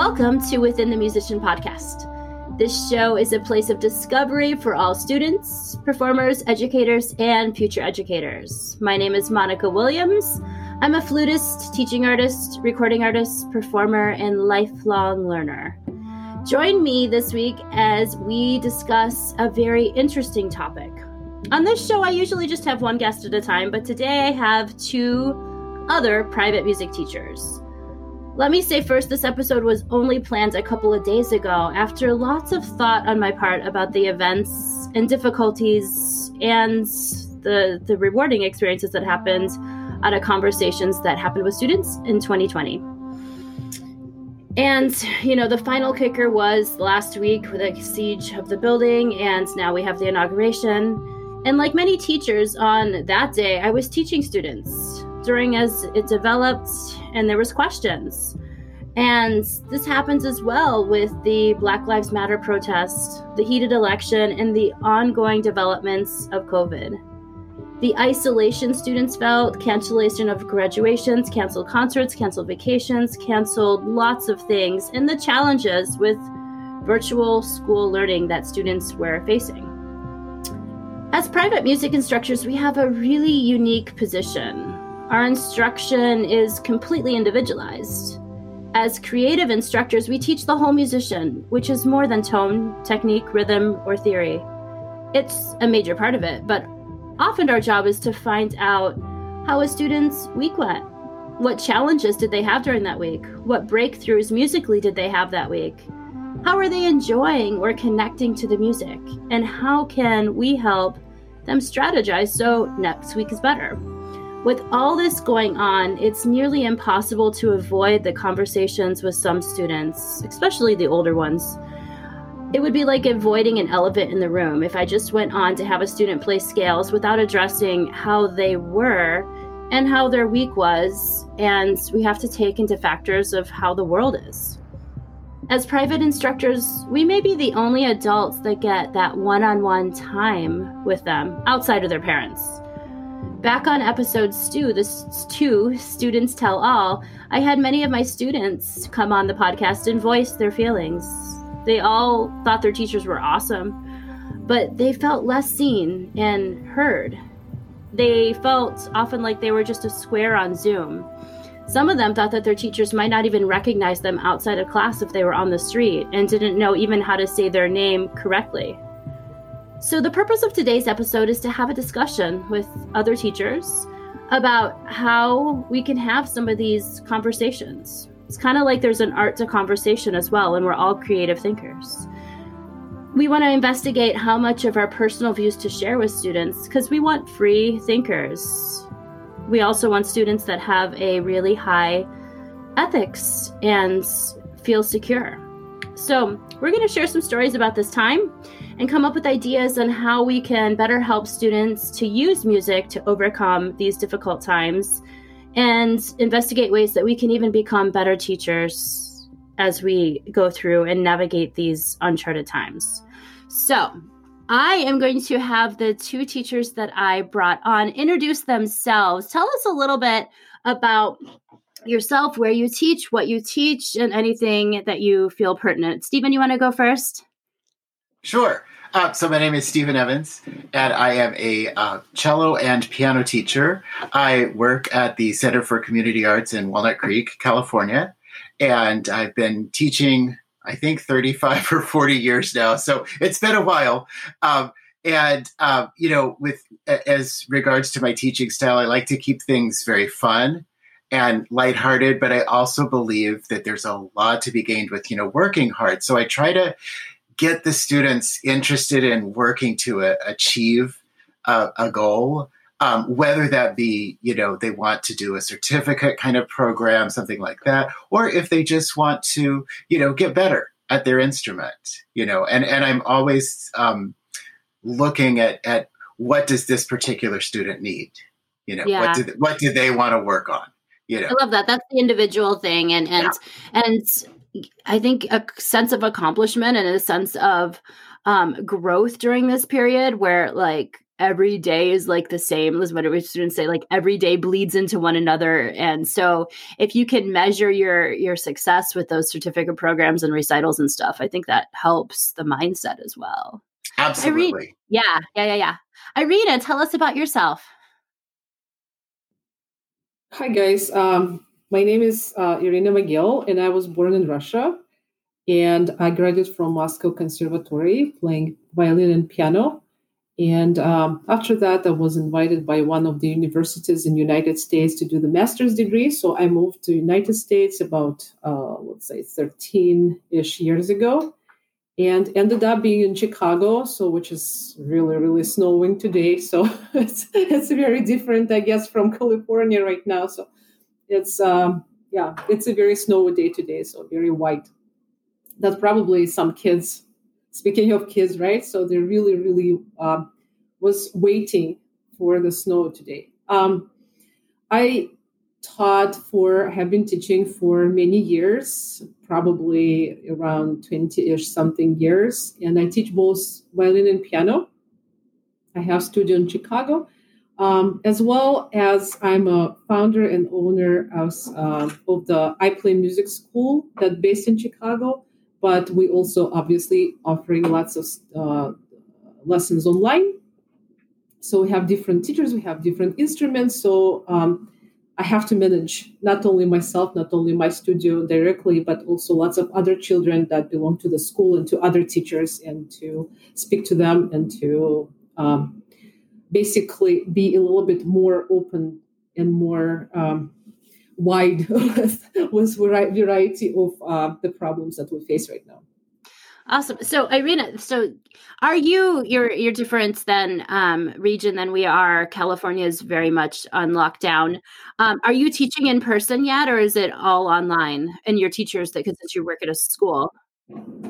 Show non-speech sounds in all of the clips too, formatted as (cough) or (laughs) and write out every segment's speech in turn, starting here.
Welcome to Within the Musician podcast. This show is a place of discovery for all students, performers, educators, and future educators. My name is Monica Williams. I'm a flutist, teaching artist, recording artist, performer, and lifelong learner. Join me this week as we discuss a very interesting topic. On this show, I usually just have one guest at a time, but today I have two other private music teachers. Let me say first, this episode was only planned a couple of days ago after lots of thought on my part about the events and difficulties and the, the rewarding experiences that happened out of conversations that happened with students in 2020. And, you know, the final kicker was last week with the siege of the building, and now we have the inauguration. And like many teachers on that day, I was teaching students during as it developed and there was questions. And this happens as well with the Black Lives Matter protest, the heated election, and the ongoing developments of COVID. The isolation students felt, cancellation of graduations, canceled concerts, canceled vacations, canceled lots of things, and the challenges with virtual school learning that students were facing. As private music instructors, we have a really unique position our instruction is completely individualized. As creative instructors, we teach the whole musician, which is more than tone, technique, rhythm, or theory. It's a major part of it, but often our job is to find out how a student's week went. What challenges did they have during that week? What breakthroughs musically did they have that week? How are they enjoying or connecting to the music? And how can we help them strategize so next week is better? With all this going on, it's nearly impossible to avoid the conversations with some students, especially the older ones. It would be like avoiding an elephant in the room if I just went on to have a student play scales without addressing how they were and how their week was, and we have to take into factors of how the world is. As private instructors, we may be the only adults that get that one on one time with them outside of their parents. Back on episode two, this two students tell all, I had many of my students come on the podcast and voice their feelings. They all thought their teachers were awesome, but they felt less seen and heard. They felt often like they were just a square on Zoom. Some of them thought that their teachers might not even recognize them outside of class if they were on the street and didn't know even how to say their name correctly. So, the purpose of today's episode is to have a discussion with other teachers about how we can have some of these conversations. It's kind of like there's an art to conversation as well, and we're all creative thinkers. We want to investigate how much of our personal views to share with students because we want free thinkers. We also want students that have a really high ethics and feel secure. So, we're going to share some stories about this time and come up with ideas on how we can better help students to use music to overcome these difficult times and investigate ways that we can even become better teachers as we go through and navigate these uncharted times. So, I am going to have the two teachers that I brought on introduce themselves. Tell us a little bit about yourself, where you teach, what you teach, and anything that you feel pertinent. Stephen, you want to go first? Sure. Uh, so my name is Stephen Evans, and I am a uh, cello and piano teacher. I work at the Center for Community Arts in Walnut Creek, California, and I've been teaching, I think, 35 or 40 years now. So it's been a while. Um, and uh, you know, with as regards to my teaching style, I like to keep things very fun and lighthearted, but I also believe that there's a lot to be gained with you know working hard. So I try to get the students interested in working to a, achieve a, a goal. Um, whether that be, you know, they want to do a certificate kind of program, something like that, or if they just want to, you know, get better at their instrument, you know, and, and I'm always um, looking at, at what does this particular student need? You know, yeah. what do they, what do they want to work on? You know, I love that. That's the individual thing, and and yeah. and I think a sense of accomplishment and a sense of um, growth during this period where like every day is like the same as what we students say like every day bleeds into one another. And so if you can measure your your success with those certificate programs and recitals and stuff i think that helps the mindset as well. Absolutely. Irene, yeah yeah yeah yeah. Irina tell us about yourself. Hi guys. Um, my name is uh, irina magill and i was born in russia and i graduated from moscow conservatory playing violin and piano and um, after that, I was invited by one of the universities in United States to do the master's degree. So I moved to United States about, uh, let's say, 13-ish years ago and ended up being in Chicago, so which is really, really snowing today. So (laughs) it's, it's very different, I guess, from California right now. So it's, um, yeah, it's a very snowy day today, so very white. That's probably some kids speaking of kids, right? So they really, really uh, was waiting for the snow today. Um, I taught for, have been teaching for many years, probably around 20 ish something years. And I teach both violin and piano. I have studio in Chicago. Um, as well as I'm a founder and owner of, uh, of the I Play Music School that's based in Chicago but we also obviously offering lots of uh, lessons online. So we have different teachers, we have different instruments. So um, I have to manage not only myself, not only my studio directly, but also lots of other children that belong to the school and to other teachers, and to speak to them and to um, basically be a little bit more open and more um, wide (laughs) with, with variety of uh, the problems that we face right now. Awesome. So Irina, so are you your your different than um, region than we are? California is very much on lockdown. Um, are you teaching in person yet, or is it all online? And your teachers that because you work at a school.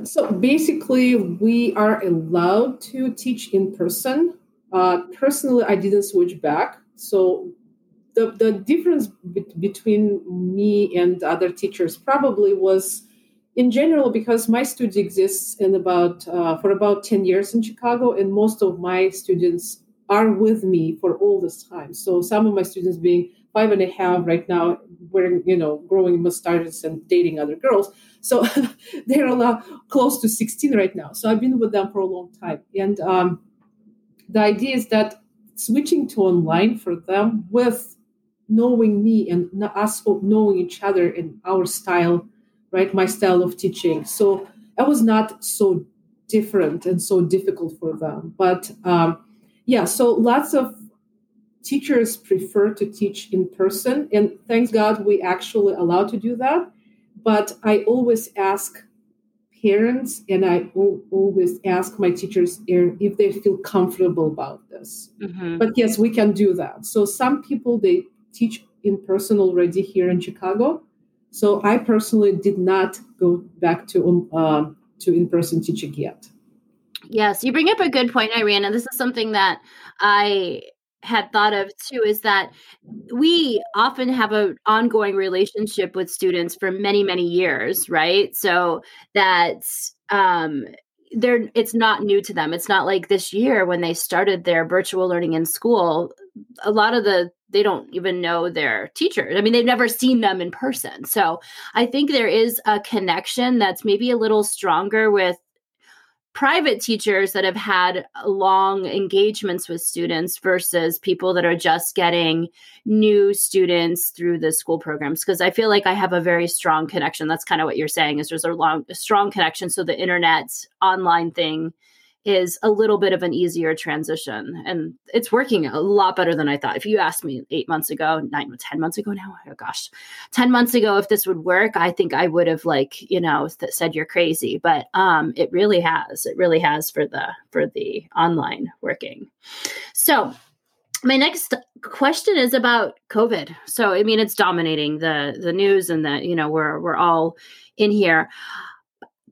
So basically, we are allowed to teach in person. Uh, personally, I didn't switch back. So the, the difference be- between me and other teachers probably was in general because my studio exists in about uh, for about 10 years in chicago and most of my students are with me for all this time. So some of my students being five and a half right now wearing you know growing mustaches and dating other girls. So (laughs) they're a lot close to 16 right now. So i've been with them for a long time. And um, the idea is that switching to online for them with knowing me and us knowing each other in our style, right? My style of teaching. So that was not so different and so difficult for them. But um, yeah, so lots of teachers prefer to teach in person, and thanks God we actually allowed to do that. But I always ask parents and I always ask my teachers if they feel comfortable about this. Mm-hmm. But yes, we can do that. So some people they teach in person already here in Chicago. So I personally did not go back to um, to in person teaching yet. Yes, you bring up a good point, Irene, and this is something that I had thought of too is that we often have an ongoing relationship with students for many many years right so that um they're it's not new to them it's not like this year when they started their virtual learning in school a lot of the they don't even know their teachers. I mean, they've never seen them in person. So I think there is a connection that's maybe a little stronger with private teachers that have had long engagements with students versus people that are just getting new students through the school programs. Because i feel like i have a very strong connection. That's kind of what you're saying is there's a long a strong connection. So the internet online thing is a little bit of an easier transition and it's working a lot better than i thought. If you asked me eight months ago nine ten months ago now oh gosh 10 months ago if this would work i think i would have like you know th- said you're crazy. But um it really has. It really has for the for the online working. So my next question is about covid. So i mean it's dominating the the news and that you know we're we're all in here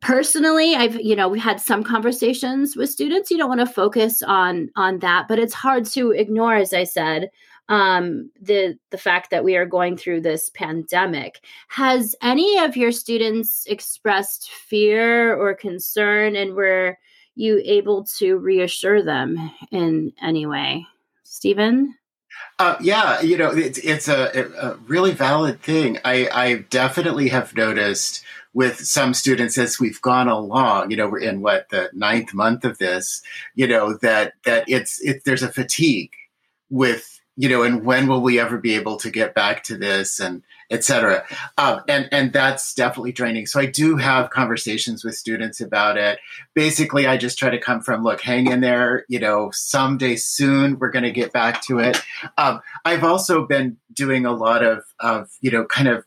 personally i've you know we've had some conversations with students you don't want to focus on on that but it's hard to ignore as i said um the the fact that we are going through this pandemic has any of your students expressed fear or concern and were you able to reassure them in any way? Stephen? Uh, yeah, you know, it's, it's a, a really valid thing. I, I definitely have noticed with some students as we've gone along, you know, we're in what the ninth month of this, you know, that, that it's, it, there's a fatigue with, you know, and when will we ever be able to get back to this and et cetera. Um, and, and that's definitely draining. So I do have conversations with students about it. Basically, I just try to come from, look, hang in there, you know, someday soon we're going to get back to it. Um, I've also been doing a lot of, of, you know, kind of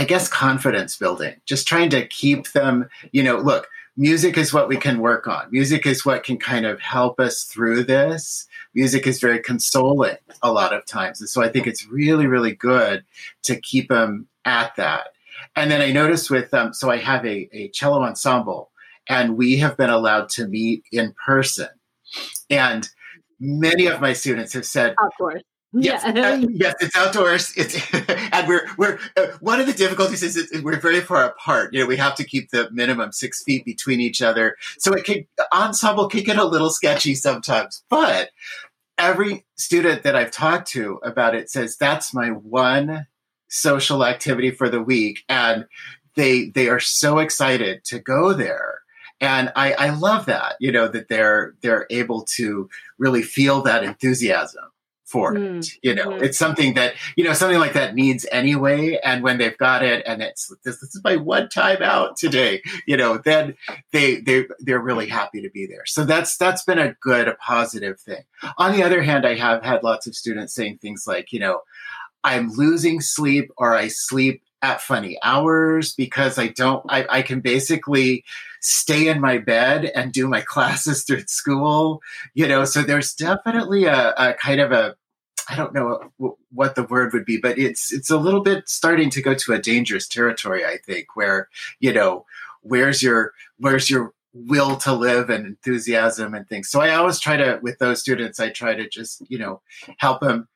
I guess confidence building, just trying to keep them, you know, look, music is what we can work on. Music is what can kind of help us through this. Music is very consoling a lot of times. And so I think it's really, really good to keep them at that. And then I noticed with, um, so I have a, a cello ensemble and we have been allowed to meet in person. And many of my students have said, of course. Yes, yeah. uh, (laughs) yes, it's outdoors. It's (laughs) and we're we're uh, one of the difficulties is, is we're very far apart. You know, we have to keep the minimum six feet between each other, so it can ensemble can get a little sketchy sometimes. But every student that I've talked to about it says that's my one social activity for the week, and they they are so excited to go there and I, I, love that you know that they're they're able to really feel that enthusiasm for mm. it. You know, mm-hmm. it's something that, you know, something like that needs anyway. And when they've got it and it's this, this is my one time out today, you know, then they they they're really happy to be there. So that's that's been a good, a positive thing. On the other hand, I have had lots of students saying things like, you know, I'm losing sleep or I sleep at funny hours because I don't I, I can basically stay in my bed and do my (laughs) classes through school you know so there's definitely a, a kind of a I don't know what the word would be, but it's it's a little bit starting to go to a dangerous territory. I think where you know where's your where's your will to live and enthusiasm and things. So I always try to with those students, I try to just you know help them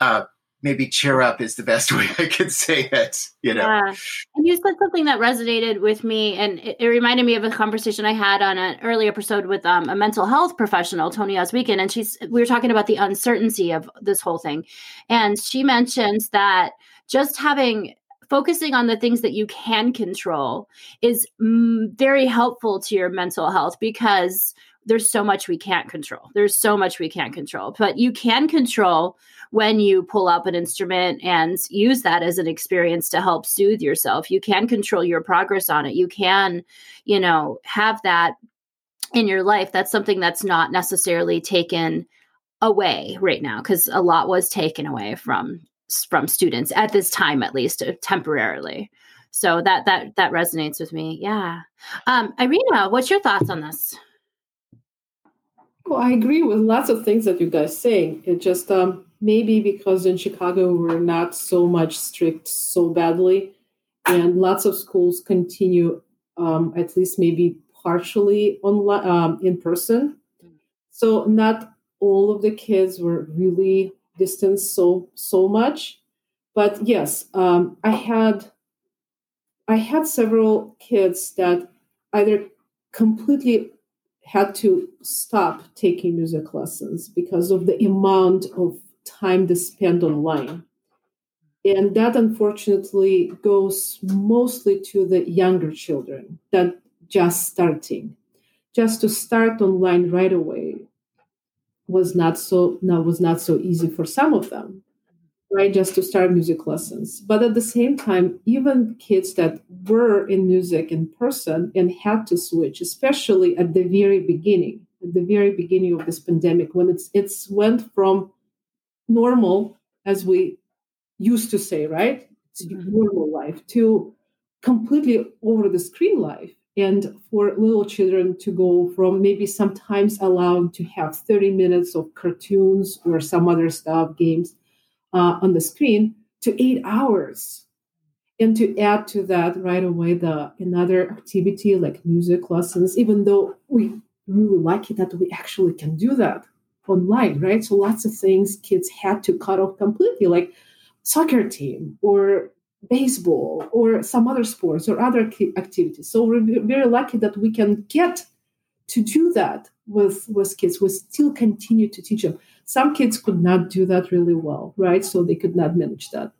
uh, maybe cheer up is the best (laughs) way I could say it. You know, yeah. and you said something that resonated with me, and it, it, reminded me of a conversation I had on an early episode with um, a mental health professional, Tony Osweekend, and she's we were talking about the uncertainty of this whole thing, and she mentioned that just having focusing on the things that you can control is mm, very helpful to your mental health because there's so much we can't control. There's so much we can't control, but you can control when you pull up an instrument and use that as an experience to help soothe yourself. You can control your progress on it. You can, you know, have that in your life. That's something that's not necessarily taken away right now because a lot was taken away from from students at this time at least uh, temporarily so that that that resonates with me yeah um irina what's your thoughts on this well i agree with lots of things that you guys saying it just um maybe because in Chicago we're not so much strict so badly, and lots of schools continue um, at least maybe partially online um, in person. So not all of the kids were really distanced so so much, but yes, um, I had I had several kids that either completely had to stop taking music lessons because of the amount of time they spend online. And that unfortunately goes mostly to the younger children that just starting. Just to start online right away was not so no, was not so easy for some of them, right? Just to start music lessons. But at the same time, even kids that were in music in person and had to switch, especially at the very beginning, at the very beginning of this pandemic, when it's it's went from normal as we used to say, right? It's mm-hmm. normal life to completely over the screen life. And for little children to go from maybe sometimes allowed to have 30 minutes of cartoons or some other stuff, games uh, on the screen, to eight hours. And to add to that right away the another activity like music lessons, even though we really like it that we actually can do that online, right? So lots of things kids had to cut off completely, like soccer team or baseball or some other sports or other activities. So we're very lucky that we can get to do that with with kids we still continue to teach them. Some kids could not do that really well right? So they could not manage that.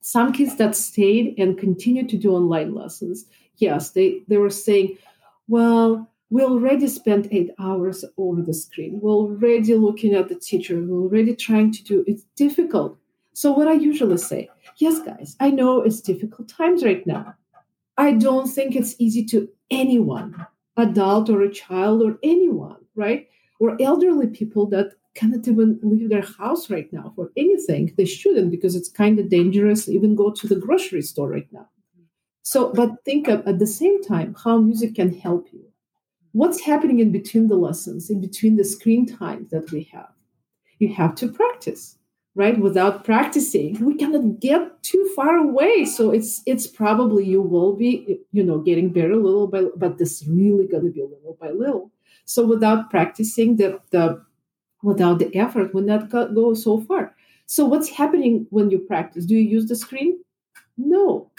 Some kids that stayed and continued to do online lessons yes they they were saying well we already spent eight hours over the screen. We're already looking at the teacher. We're already trying to do it's difficult. So what i usually say yes guys i know it's difficult times right now. I don't think it's easy to anyone adult or a child or anyone, right? Or elderly people that cannot even leave their house right now for anything. They shouldn't because it's kind of dangerous, even go to the grocery store right now. So, but think of, at the same time how music can help you. What's happening in between the lessons, in between the screen time that we have? You have to practice right without practicing we cannot get too far away. So it's it's probably you will be you know getting better little by but this really going to be little by little. So without practicing the the without the effort will not go so far. So what's happening when you practice? Do you use the screen? No.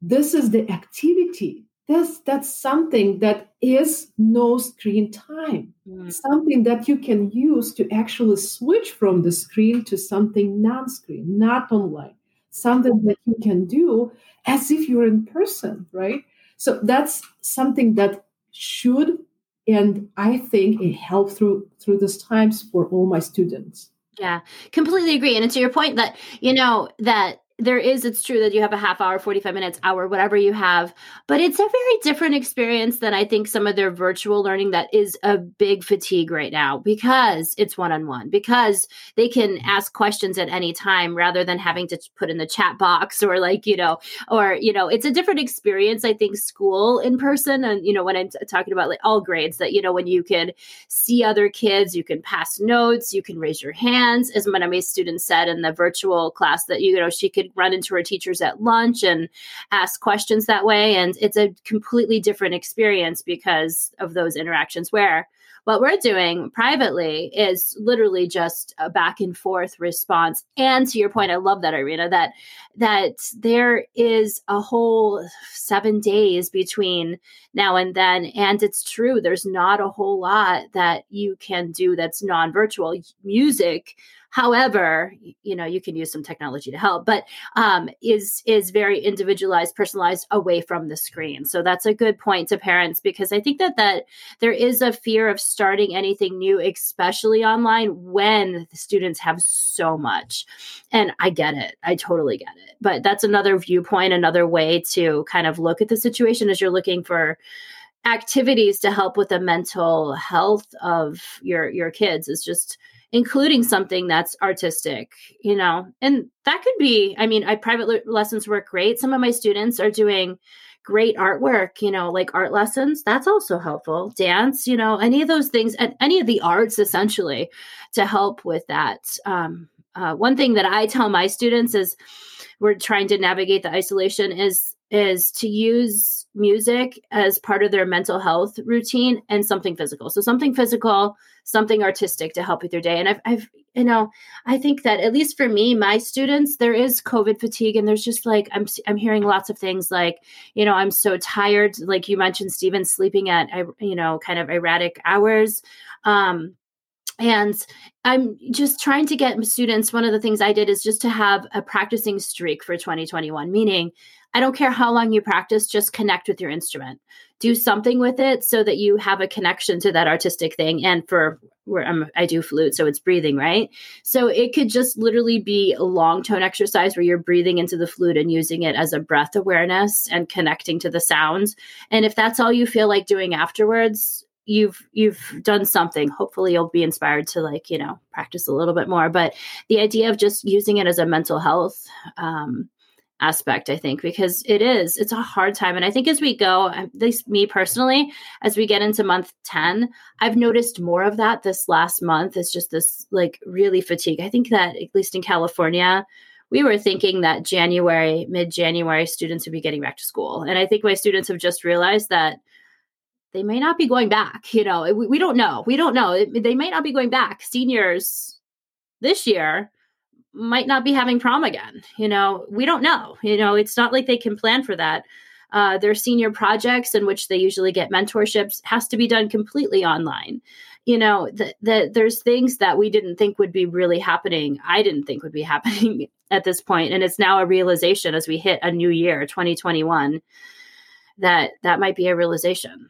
This is the activity that's that's something that is no screen time. Mm. something that you can use to actually switch from the screen to something non-screen not online. Something that you can do as if you're in person right? So that's something that should and i think it helped through through these times for all my students. Yeah completely agree. And to your point that you know that there is it's true that you have a half hour 45 minutes hour whatever you have but it's a very different experience than i think some of their virtual learning that is a big fatigue right now because it's one-on-one because they can mm-hmm. ask questions at any time rather than having to put in the chat box (laughs) or like you know or you know it's a different experience i think school in person and you know when i'm t- talking about like all grades that you know when you can see other kids you can pass notes you can raise your hands as my students said in the virtual class that you know she could run into her teachers at lunch and ask questions that way. And it's a completely different experience because of those interactions where what we're doing privately is literally just a back and forth response. And to your point, I love that, Irina, that that there is a whole seven days between now and then. And it's true, there's not a whole lot that you can do that's non-virtual. Music However, you know, you can use some technology to help, but um, is is very individualized, personalized away from the screen. So that's a good point to parents because I think that that there is a fear of starting anything new, especially online, when the students have so much. And I get it. I totally get it. But that's another viewpoint, another way to kind of look at the situation as you're looking for activities to help with the mental health of your your kids is just including something that's artistic, you know, and that could be, I mean, I private le- lessons work great. Some of my students are doing great artwork, you know, like art lessons. That's also helpful. Dance, you know, any of those things, and any of the arts essentially to help with that. Um, uh, one thing that I tell my students is we're trying to navigate the isolation is is to use music as part of their mental health routine and something physical. So something physical, something artistic to help with your day. And I've, I've, you know, I think that at least for me, my students, there is COVID fatigue, and there's just like I'm, I'm hearing lots of things like, you know, I'm so tired. Like you mentioned, Stephen, sleeping at, you know, kind of erratic hours. Um, and i'm just trying to get students one of the things i did is just to have a practicing streak for 2021 meaning I don't care how long you practice, just connect with your instrument. Do something with it so that you have a connection to that artistic thing. And for where I'm, I do flute, so it's breathing, right? So it could just literally be a long tone exercise where you're breathing into the flute and using it as a breath awareness and connecting to the sounds. And if that's all you feel like doing afterwards, you've you've done something hopefully you'll be inspired to like you know practice a little bit more but the idea of just using it as a mental health um, aspect i think because it is it's a hard time. And i think as we go at least me personally as we get into month 10 i've noticed more of that this last month is just this like really fatigue. I think that at least in california we were thinking that january mid january students would be getting back to school. And i think my students have just realized that they may not be going back you know we, we don't know. We don't know. They may not be going back. Seniors this year might not be having prom again. You know, we don't know. You know, it's not like they can plan for that. uh, their senior projects in which they usually get mentorships has to be done completely online you know that the, there's things that we didn't think would be really happening i didn't think would be (laughs) happening at this point and it's now a realization as we hit a new year 2021 that that might be a realization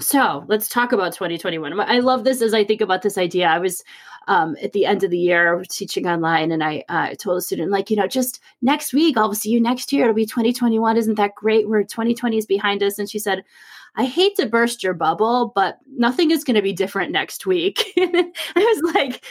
so let's talk about 2021 i love this as i think about this idea i was um, at the end of the year teaching online and i uh, told a student like you know just next week i'll see you next year it'll be 2021 isn't that great where 2020 is behind us and she said I hate to burst your bubble, but nothing is going to be different next week. (laughs) I was like,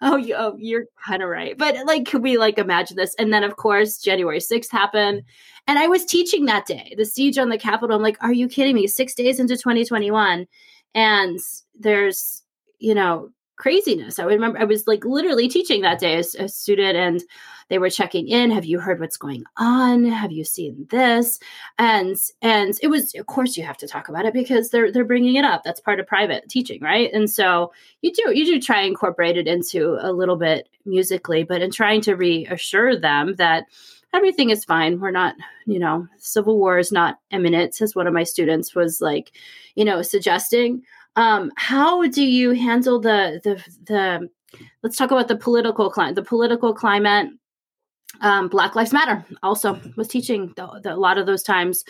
oh, you, oh you're kind of right. But like, could we like imagine this? And then, of course, January 6th happened. And I was teaching that day, the siege on the Capitol. I'm like, are you kidding me? Six days into 2021. And there's, you know, craziness. I remember I was like literally teaching that day as a student and they were checking in have you heard what's going on? Have you seen this? And and it was of course you have to talk about it because they're they're bringing it up. That's part of private teaching right? And so you do you do try incorporate it into a little bit musically but in trying to reassure them that everything is fine we're not you know civil war is not imminent as one of my students was like you know suggesting um how do you handle the the the let's talk about the political climate the political climate um, Black Lives Matter also was teaching the, the, a lot of those times.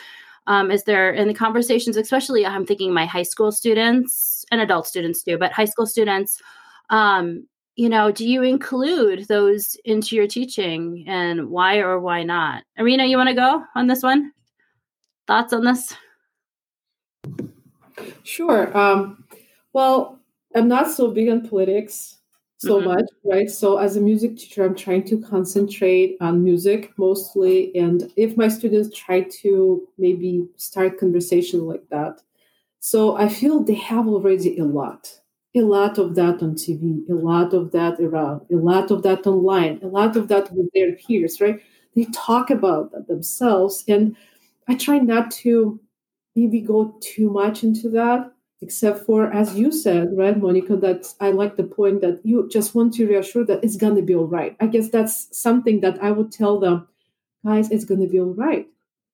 Um, is there in the conversations, especially I'm thinking my high school students and adult students do, but high school students, um, you know, do you include those into your teaching and why or why not? Irina, you want to go on this one? Thoughts on this? Sure. Um, well, I'm not so big on politics so mm-hmm. much, right? So as a music teacher, I'm trying to concentrate on music mostly. And if my students try to maybe start conversation like that, so I feel they have already a lot, a lot of that on TV, a lot of that around, a lot of that online, a lot of that with their peers, right? They talk about that themselves. And I try not to maybe go too much into that except for as you said right monica that i like the point that you just want to reassure that it's going to be all right. I guess that's something that i would tell them guys it's going to be all right.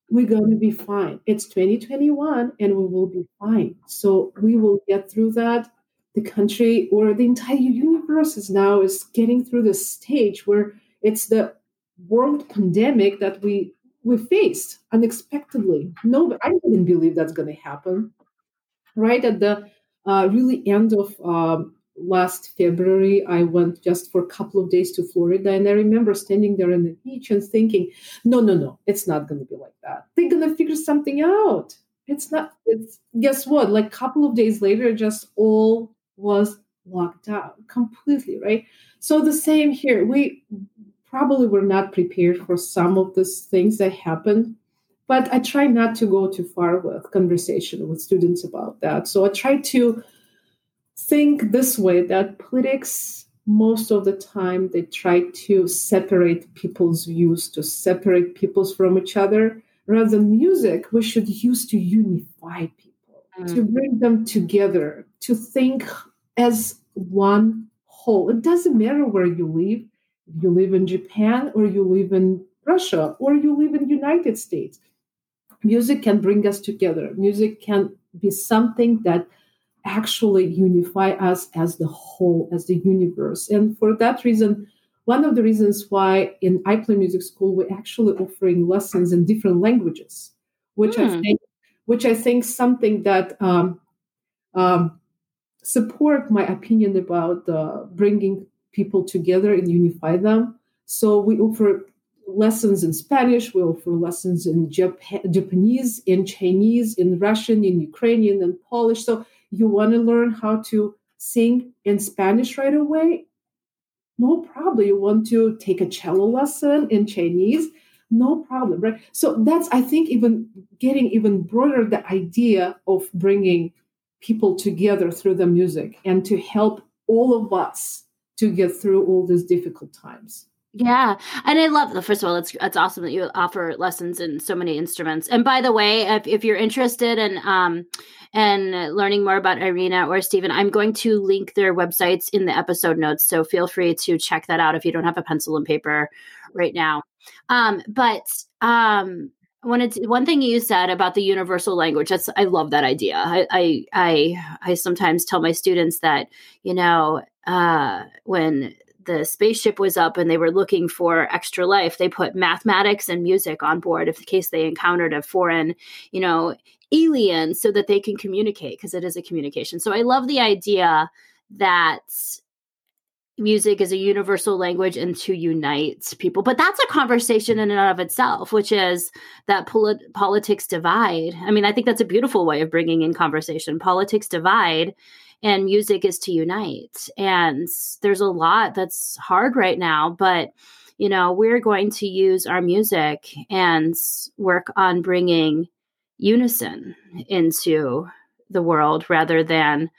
We're going to be fine. It's 2021 and we will be fine. So we will get through that. The country or the entire universe is now is getting through the stage where it's the world pandemic that we we faced unexpectedly no i didn't believe that's going to happen right at the uh, really end of um, last February, I went just for a couple of days to Florida, and I remember standing there on the beach and thinking, "No, no, no, it's not going to be like that. They're going to figure something out. It's not. It's guess what? Like a couple of days later, just all was locked down completely, right? So the same here. We probably were not prepared for some of these things that happened but I try not to go too far with conversation with students about that. So I try to think this way that politics most of the time they try to separate people's views to separate peoples from each other rather than music we should use to unify people mm. to bring them together to think as one whole it doesn't matter where you live you live in japan or you live in russia or you live in united states music can bring us together music can be something that actually unify us as the whole as the universe and for that reason one of the reasons why in i play music school we're actually offering lessons in different languages which i hmm. think which i think something that um, um, support my opinion about uh, bringing people together and unify them so we offer lessons in Spanish, we offer lessons in Jap- Japanese, in Chinese, in Russian, in Ukrainian, and Polish. So you want to learn how to sing in Spanish right away? No problem. You want to take a cello lesson in Chinese? No problem, right? So that's, I think, even getting even broader the idea of bringing people together through the music and to help all of us to get through all these difficult times. Yeah, and I love the first of all, it's it's awesome that you offer lessons in so many instruments. And by the way, if, if you're interested in um and learning more about Irina or Stephen, I'm going to link their websites in the episode notes. So feel free to check that out if you don't have a pencil and paper right now. Um, but um, wanted to, one thing you said about the universal language that's i love that idea i i i, I sometimes tell my students that you know uh, when the spaceship was up and they were looking for extra life they put mathematics and music on board if in case they encountered a foreign you know alien so that they can communicate because it is a communication so i love the idea that music is a universal language and to unite people. But that's a conversation in and of itself, which is that polit- politics divide. I mean, I think that's a beautiful way of bringing in conversation. Politics divide and music is to unite. And there's a lot that's hard right now, but you know, we're going to use our music and work on bringing unison into the world rather than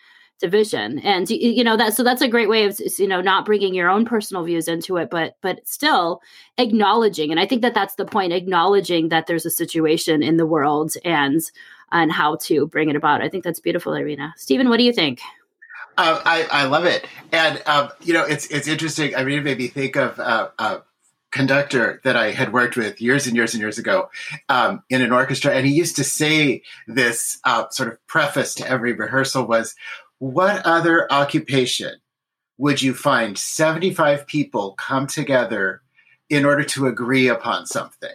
division and you know that so that's a great way of you know not bringing your own personal views into it but but still acknowledging and i think that that's the point acknowledging that there's a situation in the world and and how to bring it about. I think that's beautiful irina. Stephen what do you think? Uh, I, I love it. And um, you know it's it's interesting. I really made me think of uh, uh, conductor that I had worked with years and years and years ago um, in an orchestra, and he used to say this uh, sort of preface to every rehearsal was, what other occupation would you find 75 people come together in order to agree upon something?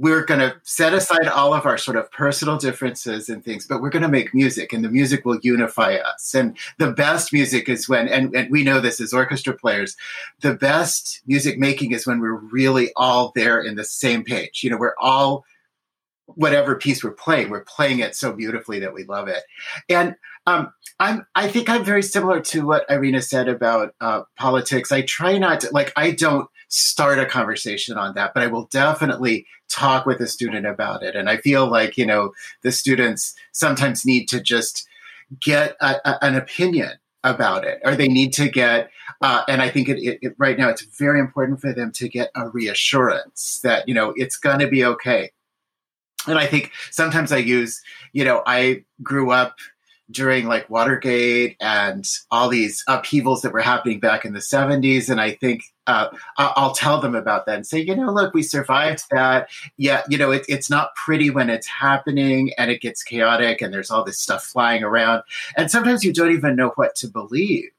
We're going to set aside all of our sort of personal differences and things, but we're going to make music and the music will unify us. And the best music is when, and, and we know this as orchestra players, the best music making is when we're really all there in the same page. You know, we're all whatever piece we're playing, we're playing it so beautifully that we love it. And um, I'm, I think I'm very similar to what Irina said about uh, politics. I try not to, like, I don't start a conversation on that, but I will definitely talk with a student about it. And I feel like, you know, the students sometimes need to just get a, a, an opinion about it, or they need to get, uh, and I think it, it, it, right now it's very important for them to get a reassurance that, you know, it's going to be okay and I think sometimes I use, you know, I grew up during like Watergate and all these upheavals that were happening back in the 70s. And I think uh, I'll tell them about that and say, you know, look, we survived that. Yeah, you know, it, it's not pretty when it's happening and it gets chaotic and there's all this stuff flying around. And sometimes you don't even know what to believe.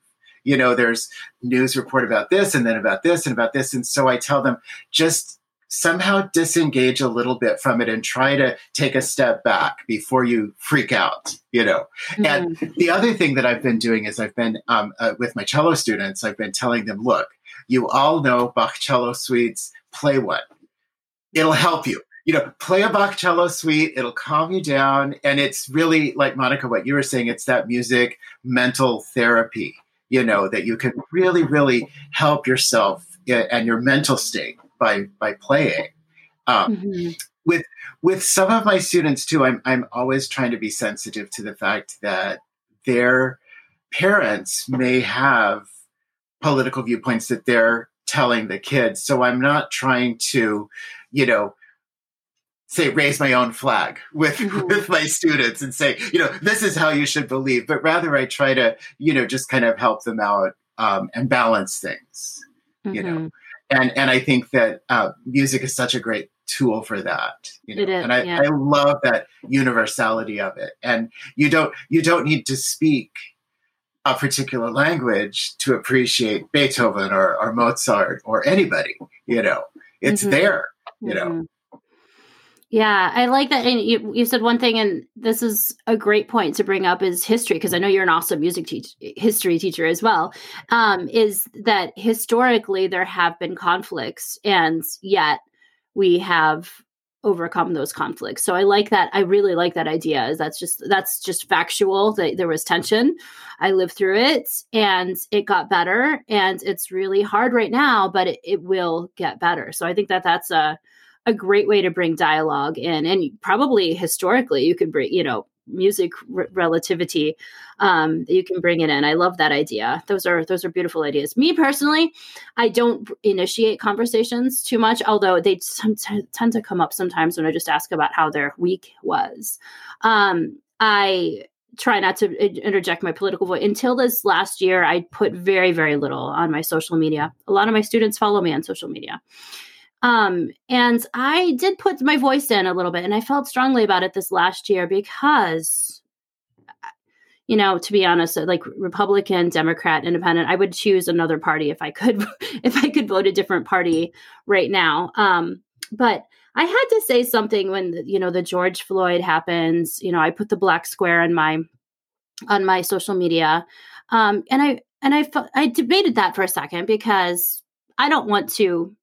You know, there's news report about this and then about this and about this. And so I tell them just somehow disengage a little bit from it and try to take a step back before you freak out you know? Mm-hmm. and the other thing that i've been doing is i've been um, uh, with my cello students i've been telling them look you all know bach cello suites. Play one. It'll help you. You know play a bach cello suite. It'll calm you down. And it's really like monica what you were saying it's that music mental therapy you know that you can really really help yourself uh, and your mental state by by playing. Um, mm-hmm. With with some of my students too, I'm I'm always trying to be sensitive to the fact that their parents may have political viewpoints that they're telling the kids. So I'm not trying to, you know, say raise my own flag with (laughs) mm-hmm. with my students and say you know this is how you should believe but rather i try to you know just kind of help them out um, and balance things mm-hmm. you know mm-hmm and and I think that uh, music is such a great tool for that. You know? It is, and I, yeah. I love that universality of it. And you don't you don't need to speak a particular language to appreciate Beethoven or, or Mozart or anybody. You know, it's mm-hmm. there. You know. Yeah, I like that. And you, you said one thing, and this is a great point to bring up is history, because I know you're an awesome music teach, history teacher as well. Um, is that historically there have been conflicts, and yet we have overcome those conflicts. So I like that. I really like that idea. Is that's just that's just factual. That there was tension. I lived through it, and it got better. And it's really hard right now, but it, it will get better. So I think that that's a a great way to bring dialogue in. And probably historically you could bring you know music r- relativity um, you can bring it in. I love that idea. Those are those are beautiful ideas. Me personally i don't initiate conversations too much although they t- tend to come up sometimes when i just ask about how their week was. Um, i try not to interject my political voice. Until this last year i put very very little on my social media. A lot of my students follow me on social media Um, and I did put my voice in a little bit, and I felt strongly about it this last year because, you know, to be honest, like Republican, Democrat, Independent, I would choose another party if I could, (laughs) if I could vote a different party right now. Um, but I had to say something when you know the George Floyd happens. You know, I put the black square on my on my social media, um, and I and I I debated that for a second because I don't want to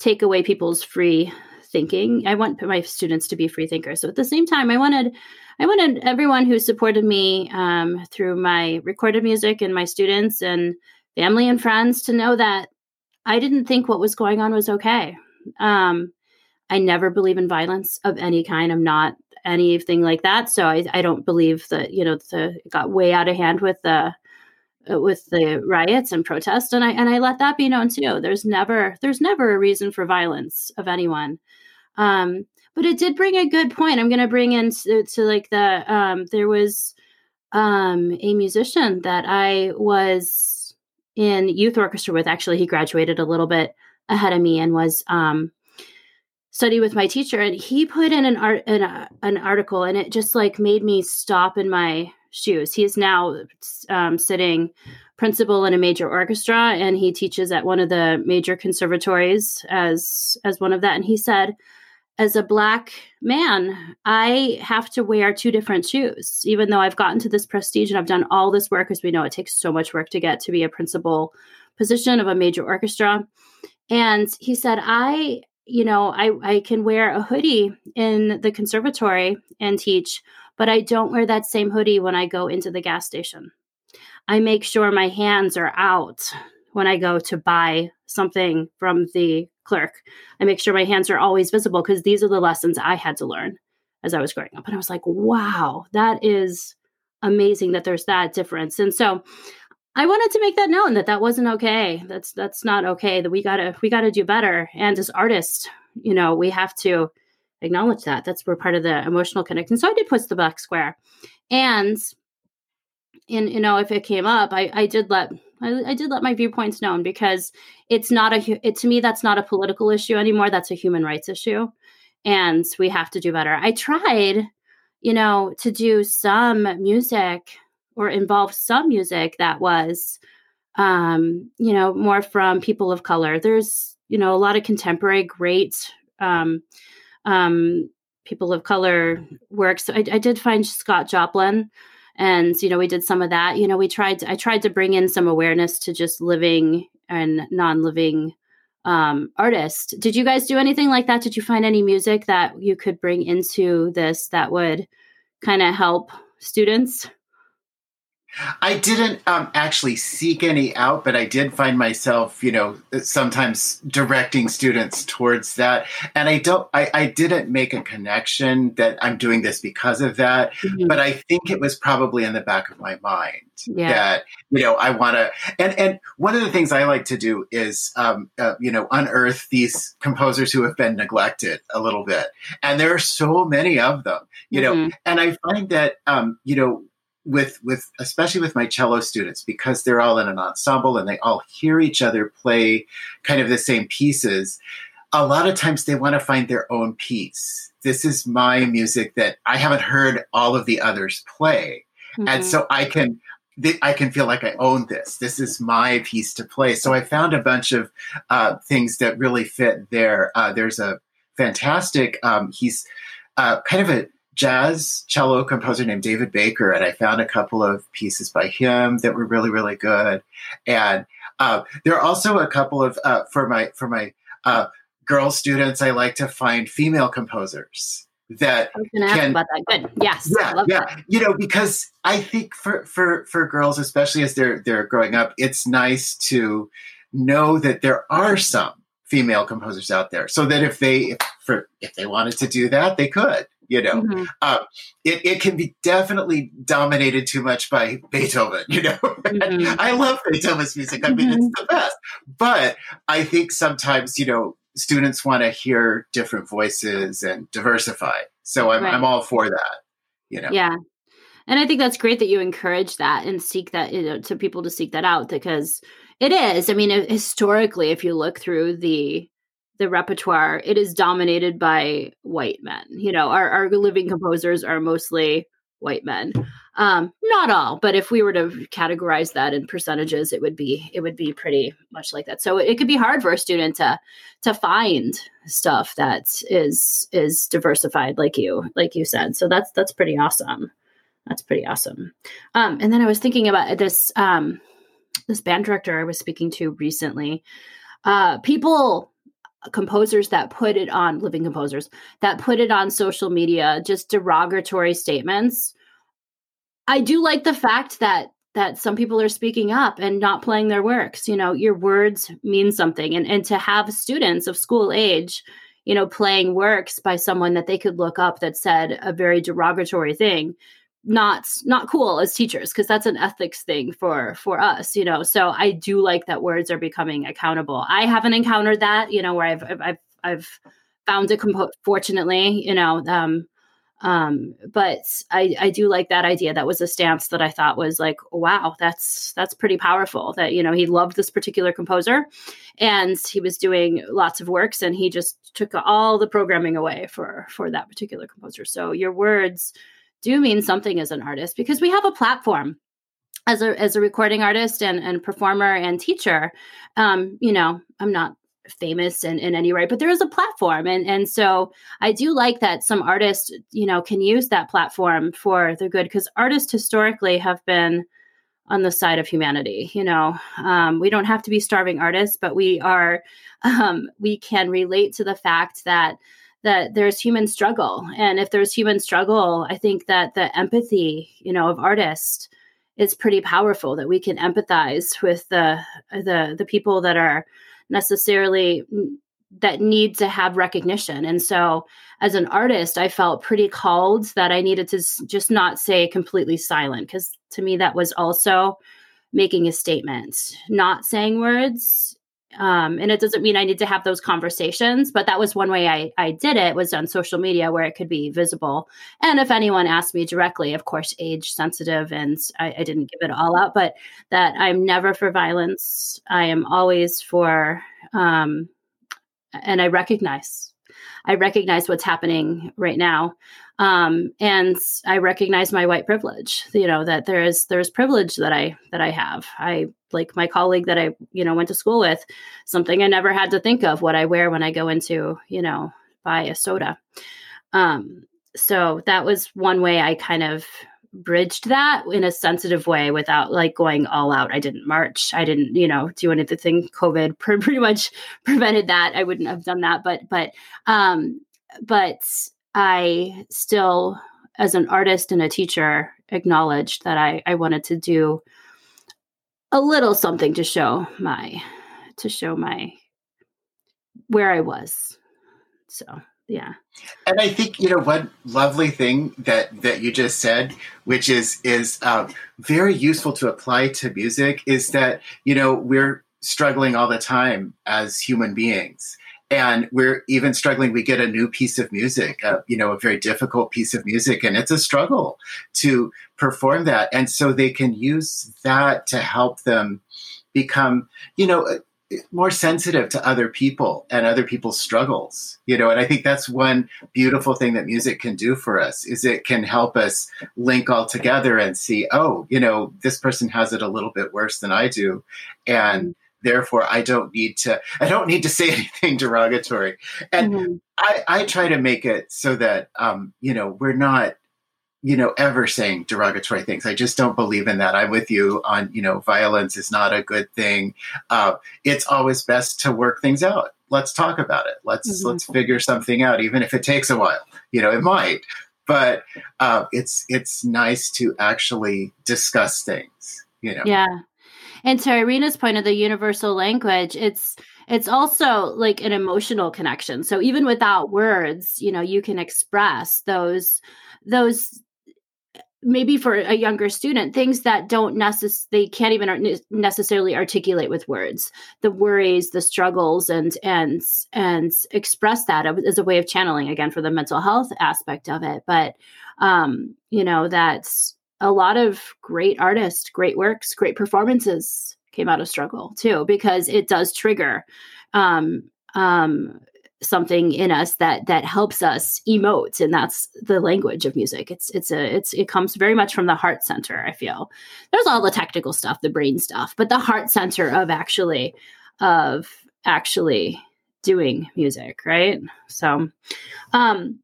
take away people's free thinking. I want my students to be free thinkers. So at the same time, I wanted I wanted everyone who supported me um, through my recorded music and my students and family and friends to know that I didn't think what was going on was okay. Um, I never believe in violence of any kind. I'm not anything like that. So I, I don't believe that you know the it got way out of hand with the with the riots and protests and i and i let that be known too. There's never there's never a reason for violence of anyone. Um but it did bring a good point. I'm going to bring in to, to, like the um there was um a musician that i was in youth orchestra with. Actually he graduated a little bit ahead of me and was um study with my teacher and he put in an art an, uh, an article and it just like made me stop in my shoes. He is now um, sitting principal in a major orchestra, and he teaches at one of the major conservatories as as one of that. And he said, as a black man, I have to wear two different shoes, even though I've gotten to this prestige and I've done all this work, as we know it takes so much work to get to be a principal position of a major orchestra. And he said, I you know, I, I can wear a hoodie in the conservatory and teach, but I don't wear that same hoodie when I go into the gas station. I make sure my hands are out when I go to buy something from the clerk. I make sure my hands are always visible because these are the lessons I had to learn as I was growing up. And I was like, wow, that is amazing that there's that difference. And so I wanted to make that known that that wasn't okay. That's that's not okay. That we gotta we gotta do better. And as artists, you know, we have to acknowledge that. That's where part of the emotional connection. So I did post the black square, and and you know, if it came up, I I did let I, I did let my viewpoints known because it's not a it to me that's not a political issue anymore. That's a human rights issue, and we have to do better. I tried, you know, to do some music or involve some music that was um you know more from people of color there's you know a lot of contemporary great um um people of color works I, I did find scott joplin and you know we did some of that. You know we tried to, i tried to bring in some awareness to just living and non-living um artists did you guys do anything like that? Did you find any music that you could bring into this that would kind of help students I didn't um, actually seek any out, but I did find myself, you know, sometimes directing students towards that. And I don't, I, I didn't make a connection that I'm doing this because of that, mm-hmm. but I think it was probably in the back of my mind yeah. that, you know, I want to, and, and one of the things I like to do is, um, uh, you know, unearth these composers who have been neglected a little bit. And there are so many of them, you mm-hmm. know, and I find that, um, you know, with with especially with my cello students because they're all in an ensemble and they all hear each other play kind of the same pieces a lot of times they want to find their own piece this is my music that i haven't heard all of the others play mm-hmm. and so i can I can feel like I own this. This is my piece to play. So I found a bunch of uh, things that really fit there. Uh, there's a fantastic. Um, he's uh, kind of a jazz cello composer named David Baker, and I found a couple of pieces by him that were really, really good. And uh, there are also a couple of uh, for my for my uh, girl students. I like to find female composers that I was going ask about that. Good, yes, yeah, yeah. That. You know, because I think for for for girls, especially as they're they're growing up, it's nice to know that there are some female composers out there, so that if they if, for if they wanted to do that, they could you know mm-hmm. uh, it, it can be definitely dominated too much by beethoven you know (laughs) mm-hmm. i love beethoven's music i mean mm-hmm. it's the best but i think sometimes you know students want to hear different voices and diversify so i'm, right. I'm all for that you know yeah and i think that's great that you encourage that and seek that you know, to people to seek that out because it is i mean historically if you look through the the repertoire, it is dominated by white men. You know, our, our living composers are mostly white men. Um, not all, but if we were to categorize that in percentages, it would be it would be pretty much like that. So it could be hard for a student to to find stuff that is is diversified, like you like you said. So that's that's pretty awesome. That's pretty awesome. Um, and then I was thinking about this um, this band director I was speaking to recently. Uh, people composers that put it on living composers that put it on social media just derogatory statements I do like the fact that that some people are speaking up and not playing their works. You know, your words mean something, and and to have students of school age, you know, playing works by someone that they could look up that said a very derogatory thing not not cool as teachers because that's an ethics thing for for us you know? So i do like that words are becoming accountable. I haven't encountered that you know where i've i've i've found it compo- fortunately you know um um but i i do like that idea. That was a stance that i thought was like wow that's that's pretty powerful that you know he loved this particular composer and he was doing lots of works and he just took all the programming away for for that particular composer. So your words do mean something as an artist because we have a platform as a as a recording artist and and performer and teacher um you know i'm not famous in, in any way, but there is a platform. And, and so I do like that some artists, you know, can use that platform for the good because artists historically have been on the side of humanity. You know, um, we don't have to be starving artists, but we are, (laughs) um, we can relate to the fact that that there's human struggle and if there's human struggle i think that the empathy you know of artists is pretty powerful that we can empathize with the the the people that are necessarily mm, that need to have recognition. And so, as an artist, I felt pretty called that I needed to just not say completely silent, because to me, that was also making a statement, not saying words. Um, and it doesn't mean I need to have those conversations, but that was one way I, I did it was on social media where it could be visible. And if anyone asked me directly, of course, age sensitive, and I, I didn't give it all out, but that I'm never for violence. I am always for, um, and I recognize, I recognize what's happening right now. Um, and I recognize my white privilege, you know, that there is, there's privilege that I, that I have. I like my colleague that I, you know, went to school with, something I never had to think of what I wear when I go into, you know, buy a soda. Um, so that was one way I kind of bridged that in a sensitive way without like going all out. I didn't march. I didn't, you know, do anything. COVID (laughs) pretty much prevented that. I wouldn't have done that, but, but, um, but I still, as an artist and a teacher, acknowledged that I, I wanted to do a little something to show my to show my where I was. So yeah. And I think you know one lovely thing that that you just said, which is is uh, very useful to apply to music, is that you know we're struggling all the time as human beings and we're even struggling we get a new piece of music uh, you know a very difficult piece of music and it's a struggle to perform that. And so they can use that to help them become you know uh, more sensitive to other people and other people's struggles you know. And i think that's one beautiful thing that music can do for us is it can help us link all together and see oh you know this person has it a little bit worse than i do. And therefore i don't need to i don't need to say (laughs) anything derogatory. And mm-hmm. I, I try to make it so that um, you know we're not you know ever saying derogatory things. I just don't believe in that. I'm with you on you know violence is not a good thing. Uh, it's always best to work things out. Let's talk about it. Let's mm-hmm. let's figure something out even if it takes a while. You know it might but uh, it's it's nice to actually discuss things you know? Yeah and to Irina's point of the universal language, it's it's also like an emotional connection. So even without words, you know, you can express those those maybe for a younger student things that don't necessarily they can't even necessarily articulate with words the worries the struggles and and and express that as a way of channeling again for the mental health aspect of it but um you know that's a lot of great artists, great works, great performances came out of struggle too, because it does trigger um, um, something in us that that helps us emote and that's the language of music. It's it's a it's it comes very much from the heart center i feel. There's all the technical stuff the brain stuff but the heart center of actually of actually doing music right? So um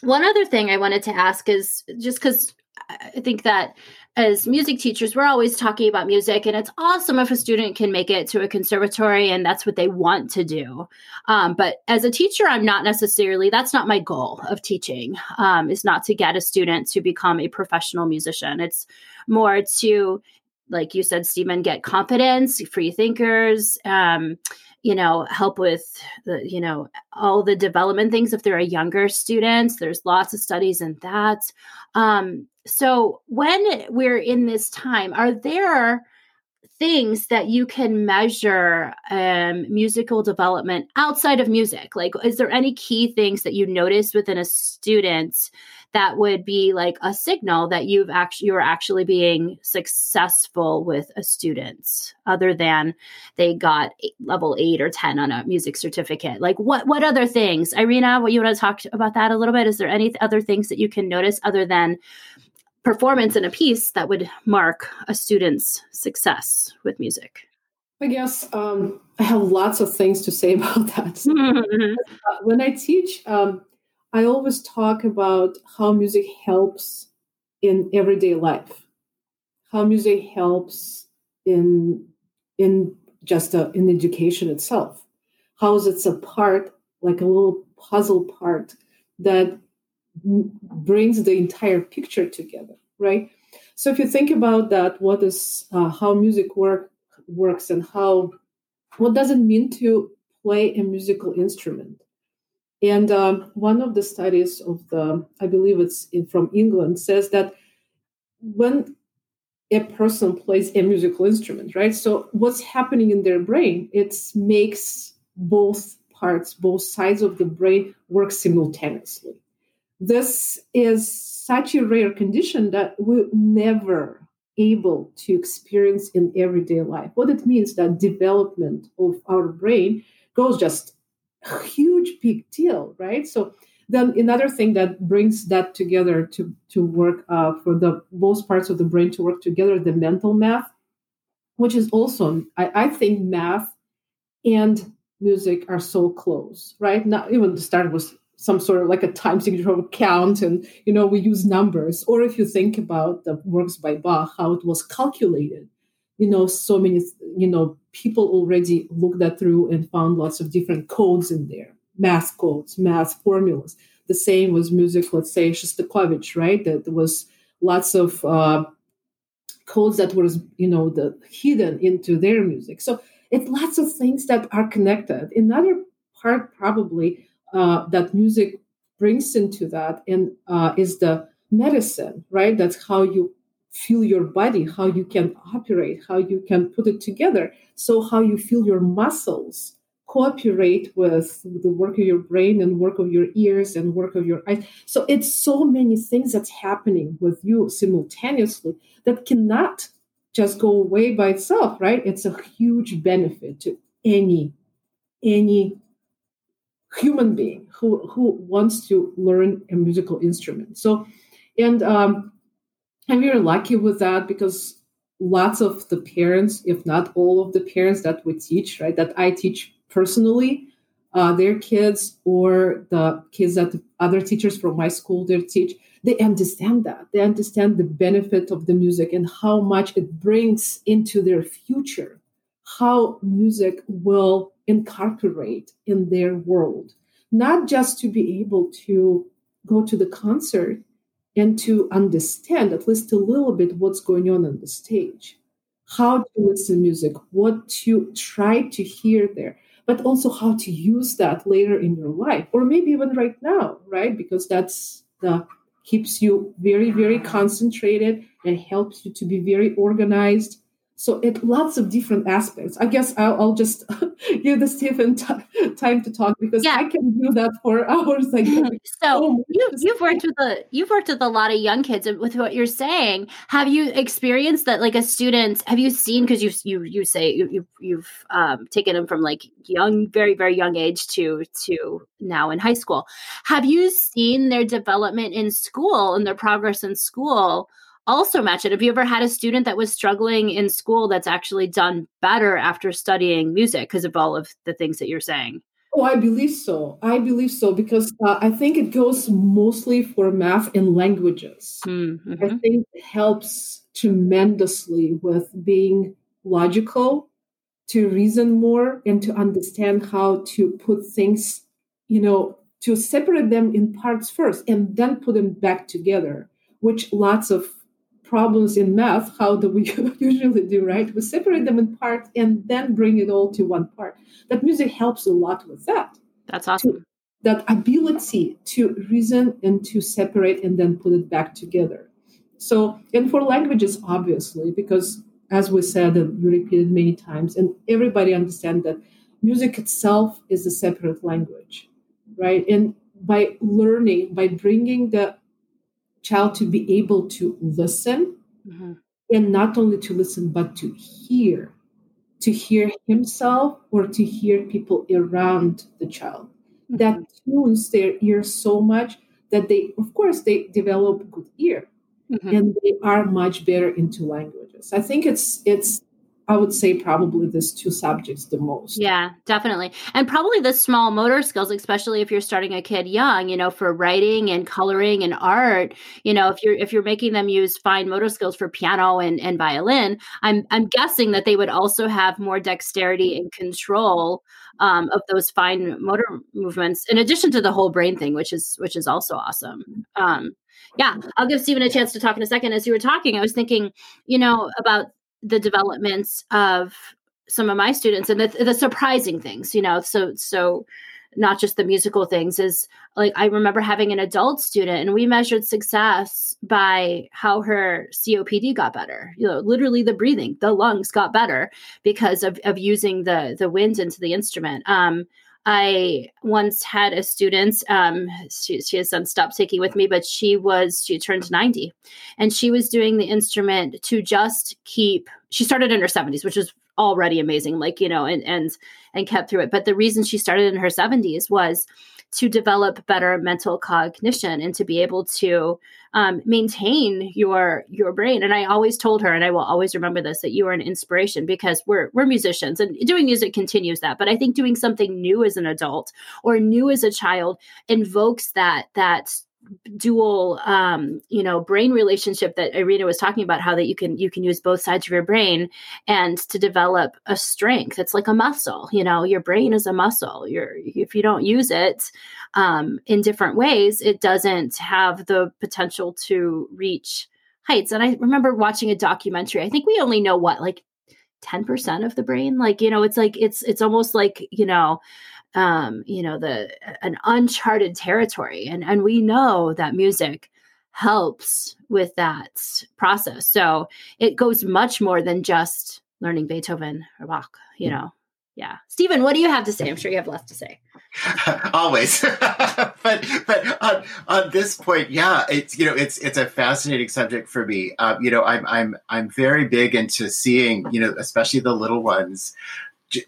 one other thing i wanted to ask is just because i think that as music teachers, we're always talking about music, and it's awesome if a student can make it to a conservatory and that's what they want to do. Um, but as a teacher, I'm not necessarily, that's not my goal of teaching, um, is not to get a student to become a professional musician. It's more to, like you said, Stephen, get confidence, free thinkers, um, you know, help with the, you know, all the development things if they're younger students. There's lots of studies in that. Um, so when we're in this time, are there things that you can measure um, musical development outside of music? Like, is there any key things that you notice within a student that would be like a signal that you've actually you're actually being successful with a student, other than they got level eight or ten on a music certificate? Like, what what other things, Irina? What you want to talk about that a little bit? Is there any other things that you can notice other than performance in a piece that would mark a student's success with music? I guess um, I have lots of things to say (laughs) about that. Mm-hmm. when I teach, um, I always talk about how music helps in everyday life, how music helps in in just a, in education itself, how is it a part, like a little puzzle part that brings the entire picture together, right? So if you think about that, what is uh, how music work works and how what does it mean to play a musical instrument? And um, one of the studies of the, I believe it's in, from England, says that when a person plays a musical instrument, right? So what's happening in their brain? It makes both parts, both sides of the brain work simultaneously this is such a rare condition that we're never able to experience in everyday life. What it means that development of our brain goes just huge big deal, right? So then another thing that brings that together to to work uh, for the most parts of the brain to work together, the mental math, which is also I, I think math and music are so close, right? Not even the start was some sort of like a time signature of count and you know we use numbers or if you think about the works by bach how it was calculated you know so many you know people already looked that through and found lots of different codes in there. Math codes math formulas. The same was music let's say shostakovich right? That there was lots of uh, codes that was you know the hidden into their music. So it's lots of things that are connected. Another part probably uh, that music brings into that and uh, is the medicine, right? That's how you feel your body, how you can operate, how you can put it together. So how you feel your muscles cooperate with the work of your brain and work of your ears and work of your eyes. So it's so many things that's happening with you simultaneously that cannot just go away by itself, right? It's a huge benefit to any any human being who who wants to learn a musical instrument. So, and um, I'm very lucky with that because lots of the parents, if not all of the parents that we teach, right, that I teach personally, uh, their kids or the kids that other teachers from my school they teach, they understand that. They understand the benefit of the music and how much it brings into their future, how music will incorporate in their world, not just to be able to go to the concert and to understand at least a little bit what's going on on the stage, how to listen music, what to try to hear there, but also how to use that later in your life, or maybe even right now, right? Because that's the keeps you very, very concentrated and helps you to be very organized. So it lots of different aspects. I guess I'll, I'll just (laughs) give the Stephen t- time to talk because yeah. I can do that for (laughs) hours. Like so, oh, you, you've worked with a you've worked with a lot of young kids. And with what you're saying, have you experienced that? Like a student, have you seen? Because you you you say you, you you've um, taken them from like young, very very young age to to now in high school. Have you seen their development in school and their progress in school? Also match it. Have you ever had a student that was struggling in school that's actually done better after studying music because of all of the things that you're saying? Oh, I believe so. I believe so because uh, I think it goes mostly for math and languages. Mm-hmm. I think it helps tremendously with being logical, to reason more, and to understand how to put things, you know, to separate them in parts first and then put them back together, which lots of problems in math, how do we (laughs) usually do, right? We separate them in parts and then bring it all to one part. That music helps a lot with that. That's awesome. To, that ability to reason and to separate and then put it back together. So, and for languages, obviously, because as we said and you repeated many times, and everybody understand that music itself is a separate language, right? And by learning, by bringing the child to be able to listen mm-hmm. and not only to listen but to hear to hear himself or to hear people around the child mm-hmm. that tunes their ear so much that they of course they develop good ear mm-hmm. and they are much better into languages i think it's it's I would say probably these two subjects the most. Yeah, definitely. And probably the small motor skills, especially if you're starting a kid young, you know, for writing and coloring and art, you know, if you're if you're making them use fine motor skills for piano and, and violin, I'm I'm guessing that they would also have more dexterity and control um, of those fine motor movements, in addition to the whole brain thing, which is which is also awesome. Um, yeah, I'll give Stephen a chance to talk in a second. As you were talking, I was thinking, you know, about the developments of some of my students and the, the surprising things you know so so not just the musical things is like i remember having an adult student and we measured success by how her copd got better. You know literally the breathing the lungs got better because of, of using the the wind into the instrument. Um I once had a student, um, she, she has since stopped taking with me, but she was, she turned 90 and she was doing the instrument to just keep, she started in her 70s, which is already amazing, like, you know, and, and, and kept through it. But the reason she started in her 70s was to develop better mental cognition and to be able to um, maintain your your brain. And I always told her, and I will always remember this, that you are an inspiration because we're we're musicians and doing music continues that. But I think doing something new as an adult or new as a child invokes that that dual um, you know brain relationship that irina was talking about how that you can you can use both sides of your brain and to develop a strength. It's like a muscle you know your brain is a muscle. You're if you don't use it um, in different ways it doesn't have the potential to reach heights. And i remember watching a documentary i think we only know what like 10% of the brain? Like you know it's like it's it's almost like you know um, you know, the an uncharted territory. And and we know that music helps with that process. So it goes much more than just learning Beethoven or Bach, you know. Yeah. Stephen, what do you have to say? I'm sure you have less to say. (laughs) Always. (laughs) but but on, on this point, yeah, it's you know, it's it's a fascinating subject for me. Um, you know, I'm I'm I'm very big into seeing, you know, especially the little ones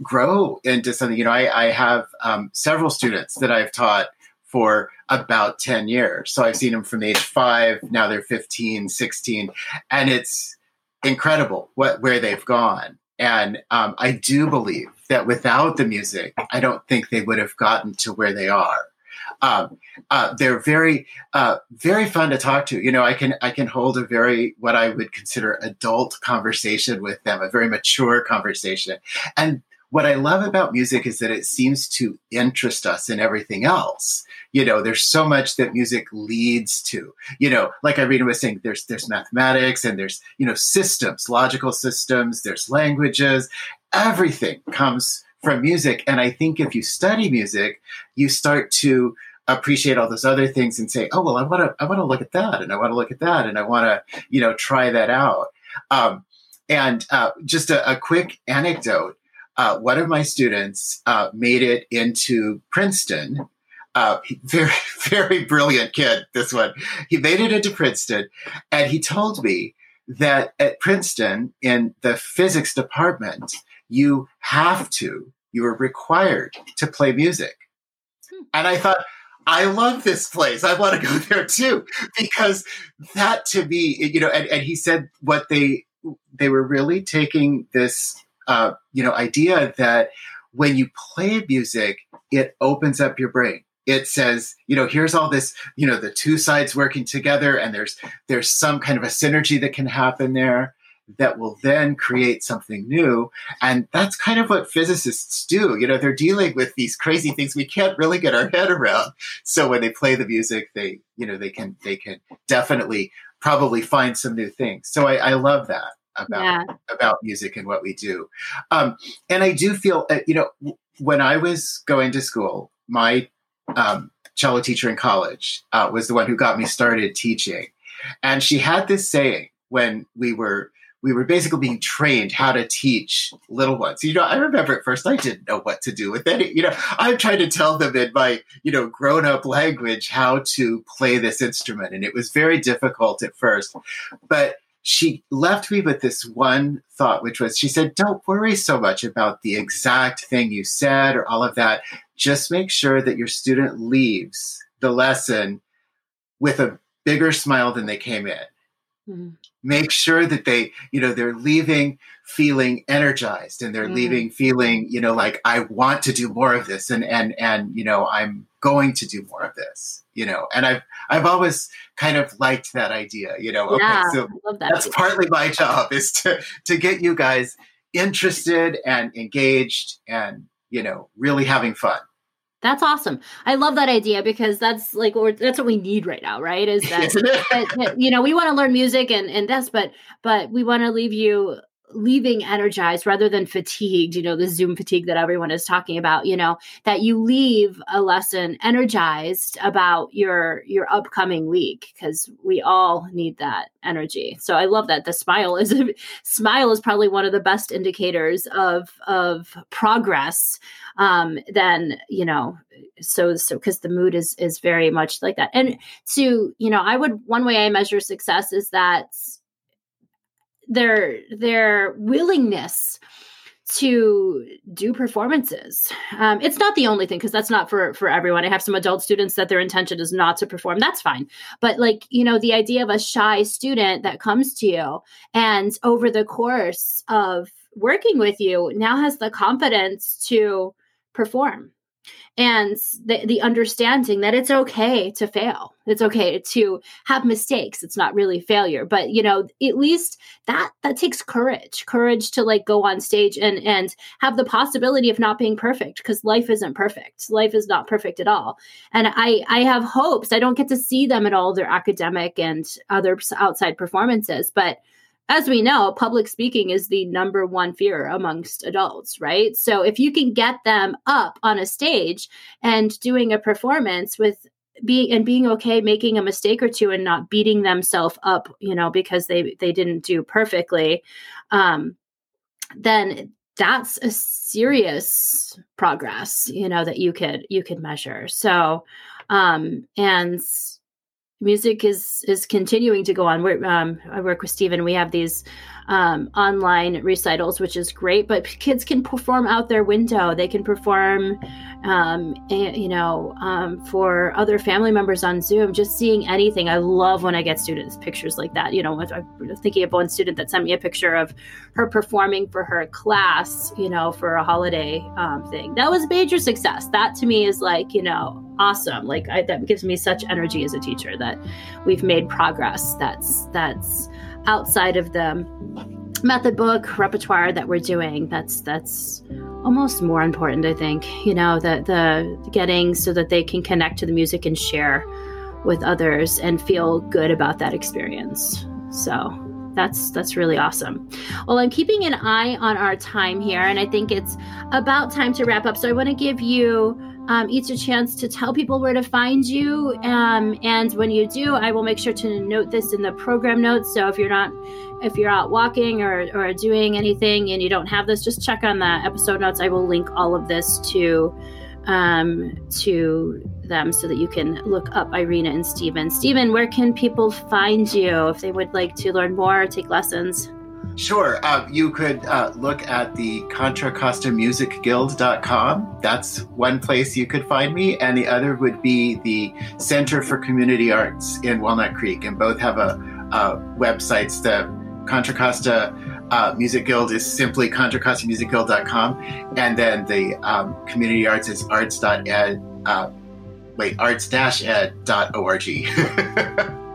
grow into something. You know, I, I have um, several students that I've taught for about 10 years. So I've seen them from age five, now they're 15, 16, and it's incredible what where they've gone. And um, I do believe that without the music, I don't think they would have gotten to where they are. Um, uh, they're very, uh, very fun to talk to. You know, I can I can hold a very what I would consider adult conversation with them, a very mature conversation, and what I love about music is that it seems to interest us in everything else. You know, there's so much that music leads to. You know, like Irina was saying, there's there's mathematics and there's you know systems, logical systems. There's languages. Everything comes from music, and I think if you study music, you start to appreciate all those other things and say, oh well, I want to I want to look at that, and I want to look at that, and I want to you know try that out. Um, and uh, just a, a, quick anecdote uh, one of my students uh, made it into Princeton. Uh, (laughs) very, very brilliant kid, this one. He made it into Princeton, and he told me that at Princeton, in the physics department, you have to, you are required to play music. Hmm. And I thought, I love this place. I want to go there too, because that to me, you know, and, and he said what they, they were really taking this uh, you know idea that when you play music, it opens up your brain. It says, you know, here's all this, you know, the two sides working together, and there's there's some kind of a synergy that can happen there that will then create something new. And that's kind of what physicists do. You know, they're dealing with these crazy things we can't really get our head around. So when they play the music, they, you know, they can they can definitely probably find some new things. So I, I love that about yeah. about music and what we do. Um, and I do feel, uh, you know, when I was going to school, my um, cello teacher in college uh, was the one who got me started teaching, and she had this saying when we were we were basically being trained how to teach little ones. You know, I remember at first I didn't know what to do with it. You know, I'm trying to tell them in my, you know, grown up language how to play this instrument. And it was very difficult at first. But she left me with this one thought, which was she said, Don't worry so much about the exact thing you said or all of that. Just make sure that your student leaves the lesson with a bigger smile than they came in. Mm-hmm. Make sure that they, you know, they're leaving feeling energized and they're mm-hmm. leaving feeling, you know, like I want to do more of this and and and you know, I'm going to do more of this, you know. And I've I've always kind of liked that idea, you know. Yeah, okay, so that that's idea. partly my job is to to get you guys interested and engaged and you know really having fun. That's awesome. I love that idea because that's like what that's what we need right now, right? Is that, (laughs) that, that you know we want to learn music and and this, but but we want to leave you leaving energized rather than fatigued, you know, the Zoom fatigue that everyone is talking about, you know, that you leave a lesson energized about your your upcoming week because we all need that energy. So I love that the smile is a, smile is probably one of the best indicators of of progress um then you know so so because the mood is is very much like that and to you know i would one way i measure success is that their their willingness to do performances. Um, it's not the only thing because that's not for for everyone. I have some adult students that their intention is not to perform. That's fine. But like you know, the idea of a shy student that comes to you and over the course of working with you now has the confidence to perform and the, the understanding that it's okay to fail. It's okay to have mistakes. It's not really failure but you know at least that that takes courage. Courage to like go on stage and and have the possibility of not being perfect because life isn't perfect. Life is not perfect at all. And i i have hopes. I don't get to see them at all their academic and other outside performances but as we know, public speaking is the number one fear amongst adults, right? So if you can get them up on a stage and doing a performance with being and being okay making a mistake or two and not beating themselves up, you know, because they they didn't do perfectly, um, then that's a serious progress, you know, that you could you could measure. So um and music is is continuing to go on. We're, um, I work with Stephen. We have these um, online recitals, which is great. But kids can perform out their window. They can perform, um, you know, um, for other family members on Zoom. Just seeing anything. I love when I get students pictures like that. You know, I'm thinking of one student that sent me a picture of her performing for her class. You know, for a holiday um, thing. That was major success. That to me is like, you know, awesome. Like I, that gives me such energy as a teacher that we've made progress. That's that's outside of the method book repertoire that we're doing that's that's almost more important i think you know the the getting so that they can connect to the music and share with others and feel good about that experience so that's that's really awesome well i'm keeping an eye on our time here and i think it's about time to wrap up so i want to give you um, each a chance to tell people where to find you. Um, and when you do, I will make sure to note this in the program notes. So if you're not, if you're out walking or, or doing anything and you don't have this, just check on the episode notes. I will link all of this to um, to them so that you can look up Irina and Stephen. Stephen, where can people find you if they would like to learn more or take lessons? Sure. Uh, you could uh, look at the Contra Costa Music Guild.com. That's one place you could find me. And the other would be the Center for Community Arts in Walnut Creek. And both have a, a websites. The Contra Costa uh, Music Guild is simply contra ContraCostaMusicGuild.com. And then the um, Community Arts is arts.ed. Uh, wait, arts-ed.org. (laughs)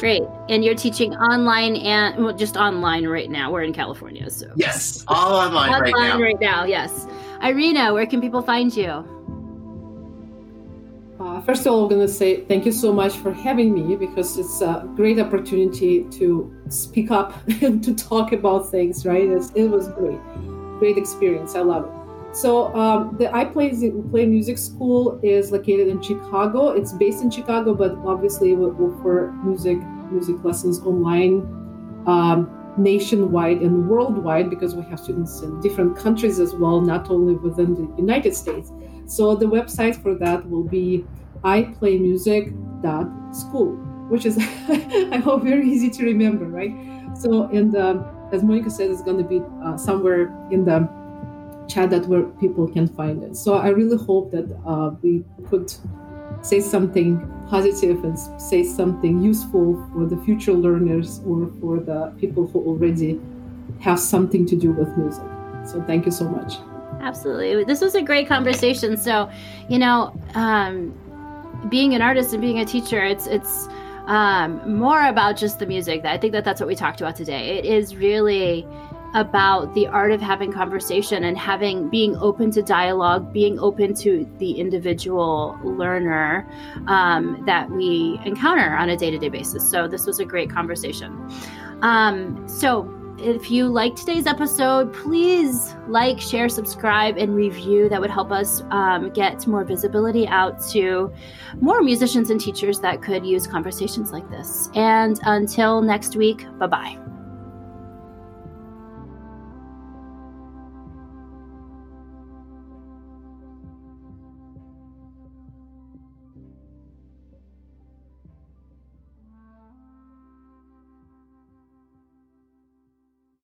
Great. And you're teaching online and well, just online right now. We're in California, so yes, all online, online right now. Online right now. Yes. Irina, where can people find you? Uh, first of all, I'm going to say thank you so much for having me because it's a great opportunity to speak up (laughs) and to talk about things. Right? It's, it was great, great experience. I love it. So um, the I Play Play Music School is located in Chicago. It's based in Chicago, but obviously we offer music music lessons online, um, nationwide and worldwide because we have students in different countries as well, not only within the United States. So the website for that will be iplaymusic.school, which is (laughs) I hope very easy to remember, right? So and um, as Monica said, it's going to be uh, somewhere in the chat that where people can find it. So I really hope that uh, we could say something positive and say something useful for the future learners or for the people who already have something to do with music. So thank you so much. Absolutely. This was a great conversation. So, you know, um, being an artist and being a teacher, it's it's um, more about just the music. I think that that's what we talked about today. It is really about the art of having conversation and having being open to dialogue being open to the individual learner um, that we encounter on a day-to-day basis. So this was a great conversation. Um, so if you liked today's episode please like share subscribe and review. That would help us um, get more visibility out to more musicians and teachers that could use conversations like this. And until next week bye bye